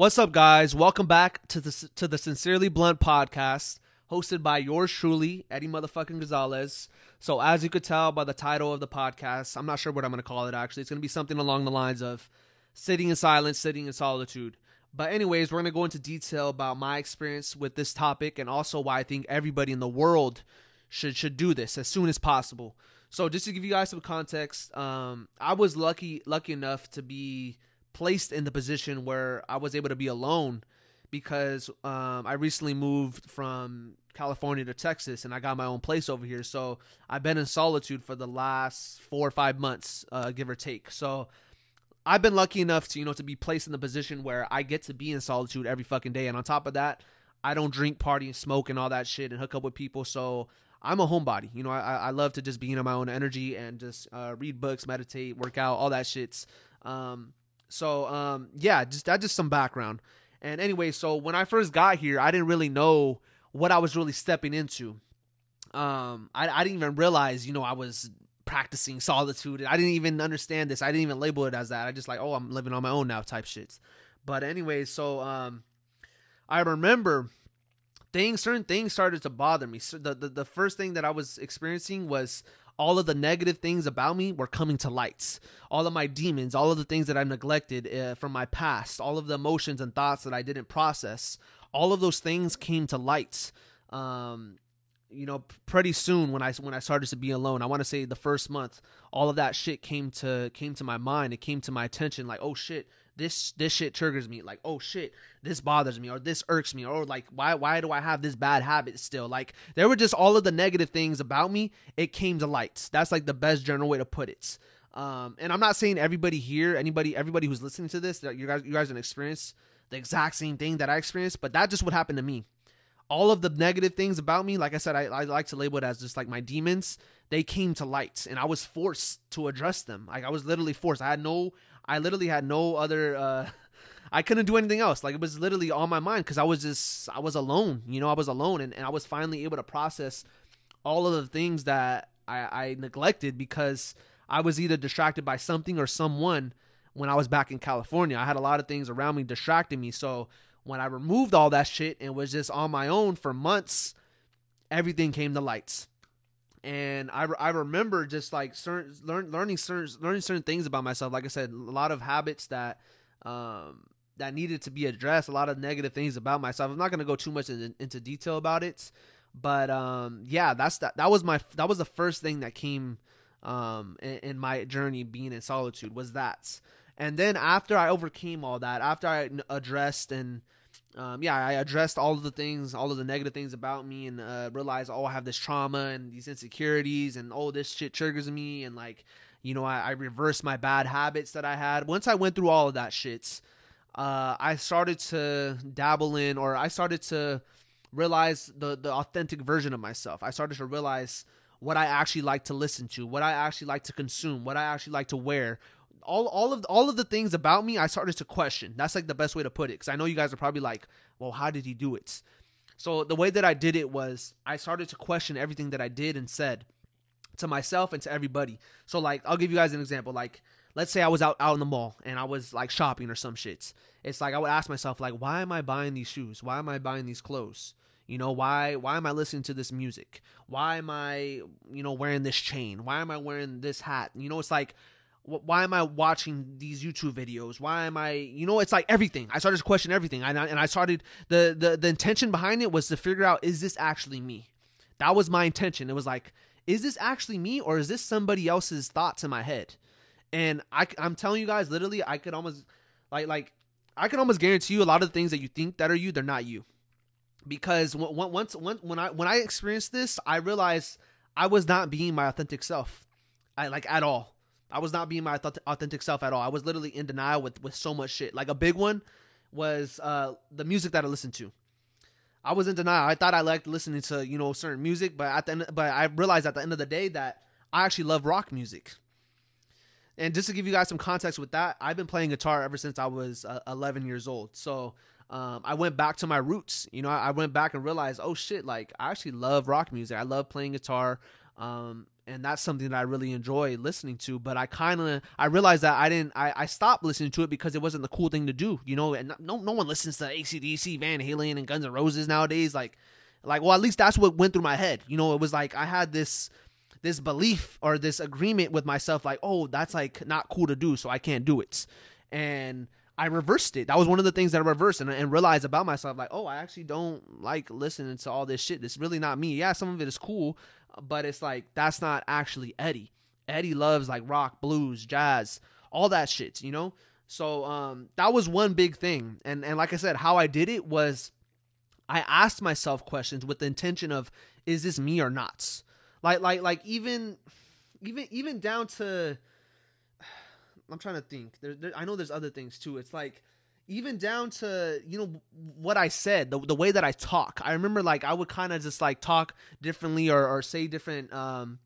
What's up, guys? Welcome back to the to the Sincerely Blunt podcast, hosted by yours truly, Eddie motherfucking Gonzalez. So, as you could tell by the title of the podcast, I'm not sure what I'm going to call it. Actually, it's going to be something along the lines of "sitting in silence, sitting in solitude." But, anyways, we're going to go into detail about my experience with this topic and also why I think everybody in the world should should do this as soon as possible. So, just to give you guys some context, um, I was lucky lucky enough to be placed in the position where I was able to be alone because um, I recently moved from California to Texas and I got my own place over here. So I've been in solitude for the last four or five months, uh, give or take. So I've been lucky enough to you know to be placed in the position where I get to be in solitude every fucking day. And on top of that, I don't drink, party, and smoke and all that shit and hook up with people. So I'm a homebody. You know, I, I love to just be in my own energy and just uh, read books, meditate, work out, all that shits. Um, so um, yeah, just that just some background. And anyway, so when I first got here, I didn't really know what I was really stepping into. Um, I, I didn't even realize, you know, I was practicing solitude. I didn't even understand this. I didn't even label it as that. I just like, oh, I'm living on my own now, type shits. But anyway, so um, I remember things, certain things started to bother me. So the, the the first thing that I was experiencing was all of the negative things about me were coming to lights. All of my demons, all of the things that I neglected uh, from my past, all of the emotions and thoughts that I didn't process, all of those things came to lights. Um, you know, pretty soon when I when I started to be alone, I want to say the first month, all of that shit came to came to my mind. It came to my attention. Like, oh shit, this this shit triggers me. Like oh shit this bothers me or this irks me or like why why do i have this bad habit still? Like there were just all of the negative things about me. It came to light that's like the best general way to put it. Um and i'm not saying everybody here anybody everybody who's listening to this that you guys you guys gonna experience the exact same thing that i experienced but that just what happened to me. All of the negative things about me like i said I, I like to label it as just like my demons they came to light and i was forced to address them. Like i was literally forced. I had no I literally had no other. Uh, I couldn't do anything else. Like it was literally on my mind because I was just I was alone. You know, I was alone, and, and I was finally able to process all of the things that I, I neglected because I was either distracted by something or someone when I was back in California. I had a lot of things around me distracting me. So when I removed all that shit and was just on my own for months, everything came to lights and I, I remember just like certain learn, learning certain learning certain things about myself. Like I said, a lot of habits that um, that needed to be addressed. A lot of negative things about myself. I'm not gonna go too much in, into detail about it, but um, yeah, that's that. That was my that was the first thing that came um, in, in my journey being in solitude was that. And then after I overcame all that, after I addressed and um, yeah, I addressed all of the things, all of the negative things about me, and uh, realized, oh, I have this trauma and these insecurities, and oh, this shit triggers me, and like, you know, I, I reversed my bad habits that I had. Once I went through all of that shits, uh, I started to dabble in, or I started to realize the the authentic version of myself. I started to realize what I actually like to listen to, what I actually like to consume, what I actually like to wear, all all of all of the things about me I started to question. That's like the best way to put it cuz I know you guys are probably like, "Well, how did he do it?" So the way that I did it was I started to question everything that I did and said to myself and to everybody. So like I'll give you guys an example like let's say I was out out in the mall and I was like shopping or some shits. It's like I would ask myself like why am I buying these shoes? Why am I buying these clothes? You know, why why am I listening to this music? Why am I, you know, wearing this chain? Why am I wearing this hat? You know, it's like why am I watching these YouTube videos? Why am I, you know, it's like everything. I started to question everything, and I, and I started the, the the intention behind it was to figure out is this actually me? That was my intention. It was like, is this actually me, or is this somebody else's thoughts in my head? And I, I'm telling you guys, literally, I could almost like like I can almost guarantee you a lot of the things that you think that are you, they're not you, because once when when I when I experienced this, I realized I was not being my authentic self, I like at all I was not being my authentic self at all. I was literally in denial with with so much shit. Like a big one was uh, the music that I listened to. I was in denial. I thought I liked listening to you know certain music, but at the end, but I realized at the end of the day that I actually love rock music. And just to give you guys some context with that, I've been playing guitar ever since I was uh, 11 years old. So um, I went back to my roots. You know, I went back and realized, oh shit, like I actually love rock music. I love playing guitar. Um, and that's something that I really enjoy listening to. But I kind of I realized that I didn't I, I stopped listening to it because it wasn't the cool thing to do, you know. And no no one listens to ACDC, Van Halen, and Guns N' Roses nowadays. Like like well at least that's what went through my head, you know. It was like I had this this belief or this agreement with myself, like oh that's like not cool to do, so I can't do it, and I reversed it. That was one of the things that I reversed and, and realized about myself, like, oh, I actually don't like listening to all this shit. It's really not me. Yeah, some of it is cool, but it's like that's not actually Eddie. Eddie loves like rock, blues, jazz, all that shit, you know? So um that was one big thing. And and like I said, how I did it was I asked myself questions with the intention of is this me or not? Like like like even even even down to I'm trying to think. There, there, I know there's other things too. It's like even down to you know what I said, the the way that I talk. I remember like I would kind of just like talk differently or or say different um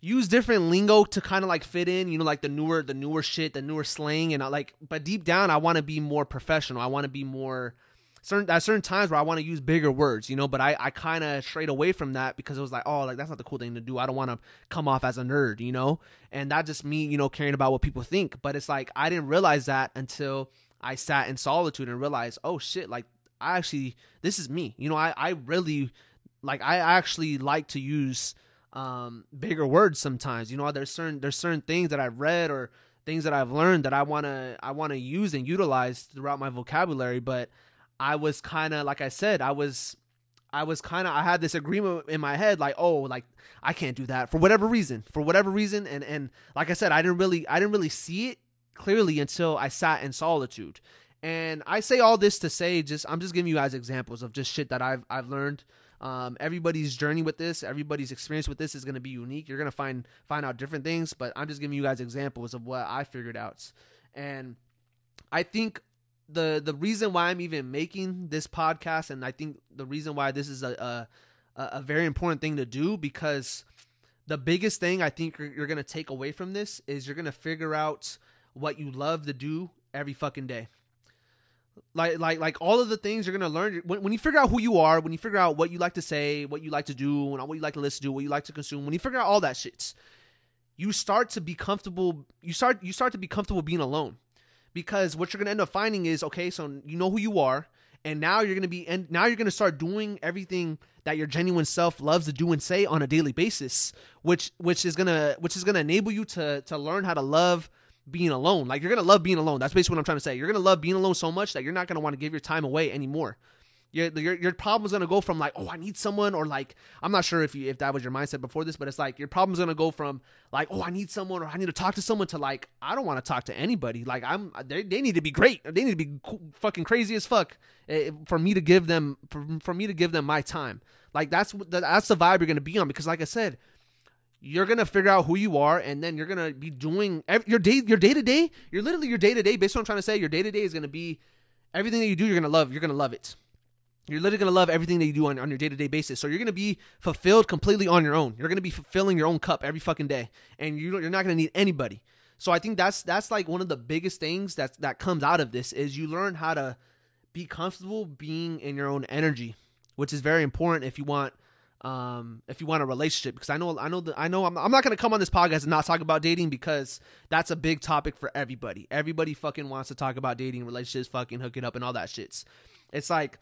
use different lingo to kind of like fit in, you know, like the newer the newer shit, the newer slang and I like but deep down I want to be more professional. I want to be more certain at certain times where I want to use bigger words, you know, but I, I kind of strayed away from that because it was like, oh, like that's not the cool thing to do. I don't want to come off as a nerd, you know, and that just me, you know, caring about what people think. But it's like I didn't realize that until I sat in solitude and realized, oh shit, like I actually this is me, you know, I I really like I actually like to use um bigger words sometimes, you know. There's certain there's certain things that I've read or things that I've learned that I want to I want to use and utilize throughout my vocabulary, but I was kind of like I said, I was I was kind of I had this agreement in my head like, oh, like I can't do that for whatever reason, for whatever reason and and like I said, I didn't really I didn't really see it clearly until I sat in solitude. And I say all this to say just I'm just giving you guys examples of just shit that I've I've learned. Um, everybody's journey with this, everybody's experience with this is going to be unique. You're going to find find out different things, but I'm just giving you guys examples of what I figured out. And I think the the reason why I'm even making this podcast, and I think the reason why this is a a, a very important thing to do because the biggest thing I think you're, you're gonna take away from this is you're gonna figure out what you love to do every fucking day. Like like like all of the things you're gonna learn when, when you figure out who you are, when you figure out what you like to say, what you like to do, and what you like to listen to, what you like to consume, when you figure out all that shit, you start to be comfortable. You start you start to be comfortable being alone because what you're going to end up finding is okay so you know who you are and now you're going to be and now you're going to start doing everything that your genuine self loves to do and say on a daily basis which which is going to which is going to enable you to to learn how to love being alone. Like you're going to love being alone. That's basically what I'm trying to say. You're going to love being alone so much that you're not going to want to give your time away anymore your your your problem's gonna go from like oh I need someone or like I'm not sure if you if that was your mindset before this, but it's like your problem's gonna go from like oh I need someone or I need to talk to someone to like I don't want to talk to anybody. Like I'm they, they need to be great. They need to be fucking crazy as fuck eh, for me to give them for, for me to give them my time. Like that's that's the vibe you're gonna be on because like I said you're gonna figure out who you are, and then you're gonna be doing your day, your day to day. You're literally your day to day. Based on what I'm trying to say, your day to day is gonna be everything that you do. You're gonna love. You're gonna love it. You're literally going to love everything that you do on, on your day to day basis. So you're going to be fulfilled completely on your own. You're going to be fulfilling your own cup every fucking day. And you, you're not going to need anybody. So I think that's that's like one of the biggest things that that comes out of this is you learn how to be comfortable being in your own energy, which is very important if you want um, if you want a relationship. Because I know I know I know I'm, I'm not going to come on this podcast and not talk about dating because that's a big topic for everybody. Everybody fucking wants to talk about dating, relationships, fucking hooking up, and all that shits. It's like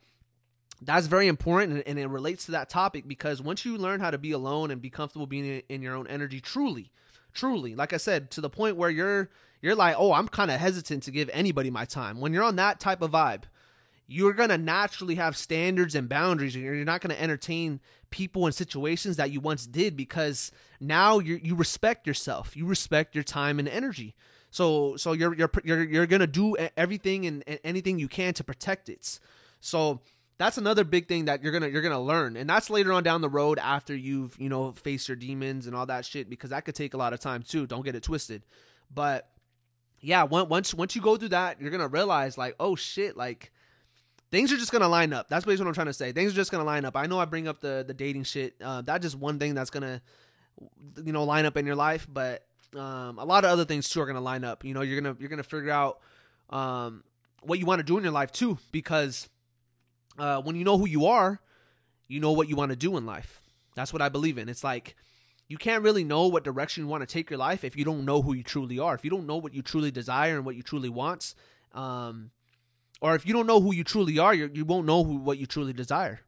that's very important and it relates to that topic because once you learn how to be alone and be comfortable being in your own energy truly truly like i said to the point where you're you're like oh i'm kind of hesitant to give anybody my time. When you're on that type of vibe you're going to naturally have standards and boundaries and you're not going to entertain people and situations that you once did because now you you respect yourself you respect your time and energy. So so you're you're you're, you're going to do everything and, and anything you can to protect it. So that's another big thing that you're gonna you're gonna learn. And that's later on down the road after you've you know faced your demons and all that shit because that could take a lot of time too. Don't get it twisted. But yeah once once you go through that you're gonna realize like oh shit like things are just gonna line up. That's basically what i'm trying to say. Things are just gonna line up. I know i bring up the the dating shit. Uh, that's just one thing that's gonna you know line up in your life. But um, a lot of other things too are gonna line up. You know you're gonna you're gonna figure out um, what you want to do in your life too because uh, when you know who you are, you know what you want to do in life. That's what I believe in. It's like you can't really know what direction you want to take your life if you don't know who you truly are. If you don't know what you truly desire and what you truly want, um, or if you don't know who you truly are, you you won't know who, what you truly desire.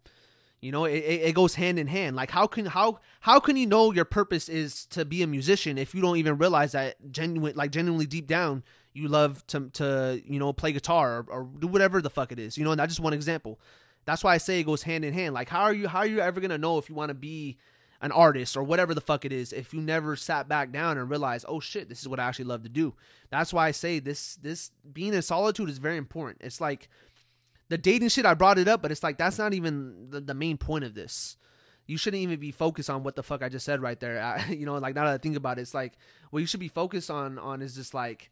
You know, it, it goes hand in hand. Like how can how how can you know your purpose is to be a musician if you don't even realize that genuine like genuinely deep down you love to to you know play guitar or, or do whatever the fuck it is. You know, and that's just one example. That's why I say it goes hand in hand. Like how are you how are you ever gonna know if you want to be an artist or whatever the fuck it is if you never sat back down and realized, oh shit, this is what I actually love to do. That's why I say this this being in solitude is very important. It's like the dating shit I brought it up, but it's like that's not even the, the main point of this. You shouldn't even be focused on what the fuck I just said right there. I, you know, like now that I think about it, it's like what you should be focused on on is just like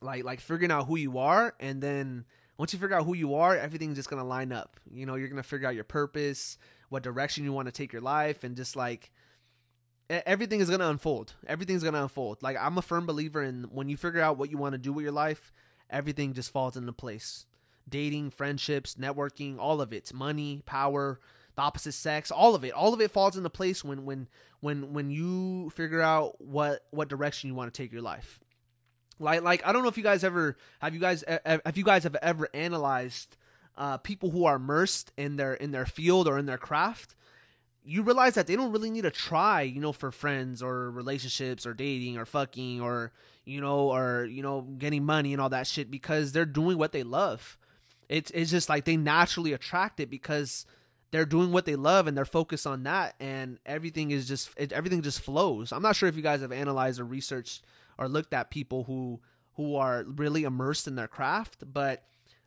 like like figuring out who you are and then once you figure out who you are, everything's just gonna line up. You know, you're gonna figure out your purpose, what direction you want to take your life, and just like everything is gonna unfold. Everything's gonna unfold. Like I'm a firm believer in when you figure out what you want to do with your life, everything just falls into place dating, friendships, networking, all of it, money, power, the opposite sex, all of it, all of it falls into place when when when when you figure out what what direction you want to take your life. Like like I don't know if you guys ever have you guys have you guys have ever analyzed uh, people who are immersed in their in their field or in their craft. You realize that they don't really need to try, you know, for friends or relationships or dating or fucking or you know or you know getting money and all that shit because they're doing what they love it's it's just like they naturally attract it because they're doing what they love and they're focused on that and everything is just it, everything just flows i'm not sure if you guys have analyzed or researched or looked at people who who are really immersed in their craft but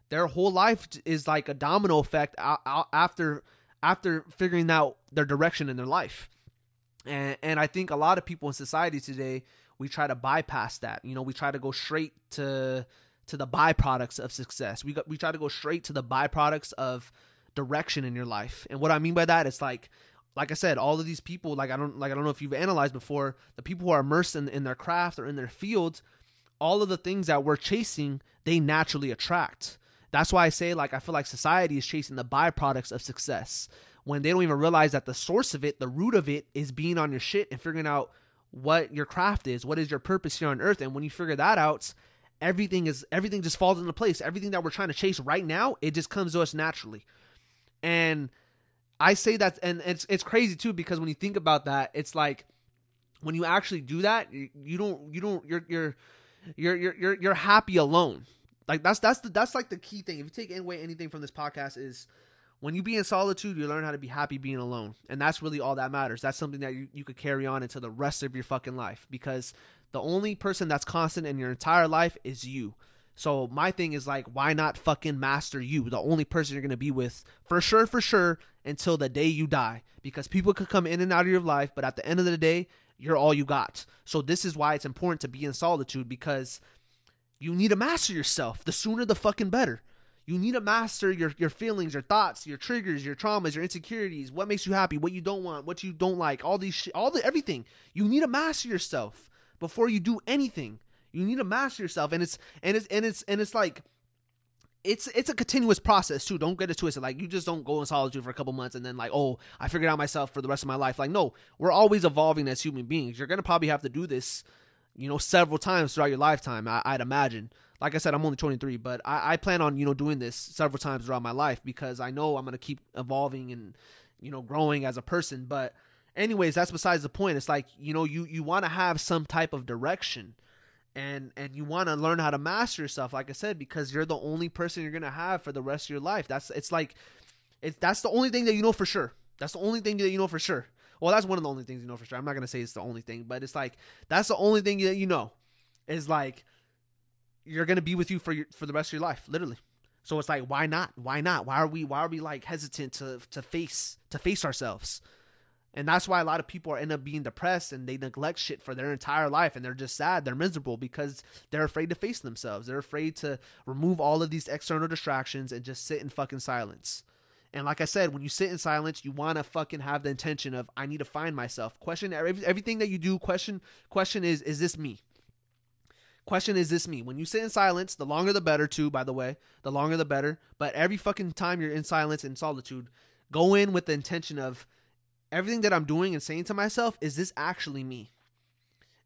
their whole life is like a domino effect after after figuring out their direction in their life and and i think a lot of people in society today we try to bypass that you know we try to go straight to to the byproducts of success. We we try to go straight to the byproducts of direction in your life. And what I mean by that is like like I said, all of these people, like I don't like I don't know if you've analyzed before, the people who are immersed in, in their craft or in their fields, all of the things that we're chasing, they naturally attract. That's why I say like I feel like society is chasing the byproducts of success when they don't even realize that the source of it, the root of it is being on your shit and figuring out what your craft is, what is your purpose here on earth. And when you figure that out, everything is everything just falls into place. Everything that we're trying to chase right now, it just comes to us naturally. And I say that and it's it's crazy too because when you think about that, it's like when you actually do that, you, you don't you don't you're you're you're you're you're happy alone. Like that's that's the that's like the key thing. If you take away anything from this podcast is when you be in solitude, you learn how to be happy being alone. And that's really all that matters. That's something that you, you could carry on into the rest of your fucking life because the only person that's constant in your entire life is you. So my thing is like, why not fucking master you? The only person you're gonna be with for sure, for sure, until the day you die. Because people could come in and out of your life, but at the end of the day, you're all you got. So this is why it's important to be in solitude because you need to master yourself. The sooner the fucking better. You need to master your, your feelings, your thoughts, your triggers, your traumas, your insecurities, what makes you happy, what you don't want, what you don't like, all these shit, all the everything. You need to master yourself before you do anything. You need to master yourself, and it's and it's and it's and it's like it's it's a continuous process too. Don't get it twisted. Like you just don't go in solitude for a couple months and then like, oh, I figured out myself for the rest of my life. Like, no, we're always evolving as human beings. You're gonna probably have to do this, you know, several times throughout your lifetime. I, would imagine. Like I said, I'm only 23, but I, I plan on you know doing this several times throughout my life because I know I'm gonna keep evolving and you know growing as a person. But anyways, that's besides the point. It's like you know you you want to have some type of direction, and and you want to learn how to master yourself. Like I said, because you're the only person you're gonna have for the rest of your life. That's it's like it's that's the only thing that you know for sure. That's the only thing that you know for sure. Well, that's one of the only things you know for sure. I'm not gonna say it's the only thing, but it's like that's the only thing that you know is like you're gonna be with you for your for the rest of your life, literally. So it's like, why not? Why not? Why are we? Why are we like hesitant to to face to face ourselves? And that's why a lot of people end up being depressed and they neglect shit for their entire life and they're just sad. They're miserable because they're afraid to face themselves. They're afraid to remove all of these external distractions and just sit in fucking silence. And like I said, when you sit in silence, you want to fucking have the intention of I need to find myself. Question everything that you do. Question question is is this me? Question is this me? When you sit in silence, the longer the better too, by the way. The longer the better. But every fucking time you're in silence and solitude, go in with the intention of everything that I'm doing and saying to myself, is this actually me?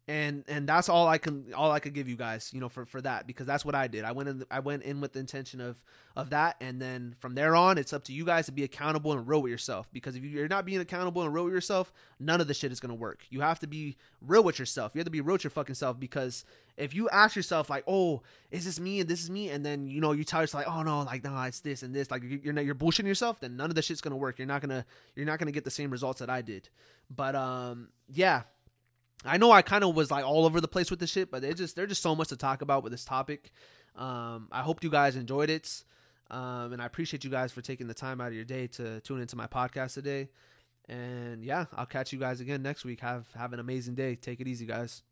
And and that's all I can all I could give you guys, you know, for for that because that's what I did. I went in I went in with the intention of of that, and then from there on, it's up to you guys to be accountable and real with yourself. Because if you're not being accountable and real with yourself, none of this shit is gonna work. You have to be real with yourself. You have to be real with your fucking self because if you ask yourself like, "Oh, is this me and this is me," and then you know you tell yourself like, "Oh no, like no, it's this and this," like you're not, you're bullshitting yourself, then none of this shit's gonna work. You're not gonna you're not gonna get the same results that I did. But um, yeah I know I kind of was like all over the place with this shit, but it just there's just so much to talk about with this topic. Um, I hope you guys enjoyed it, um, and I appreciate you guys for taking the time out of your day to tune into my podcast today. And yeah, I'll catch you guys again next week. Have have an amazing day. Take it easy, guys.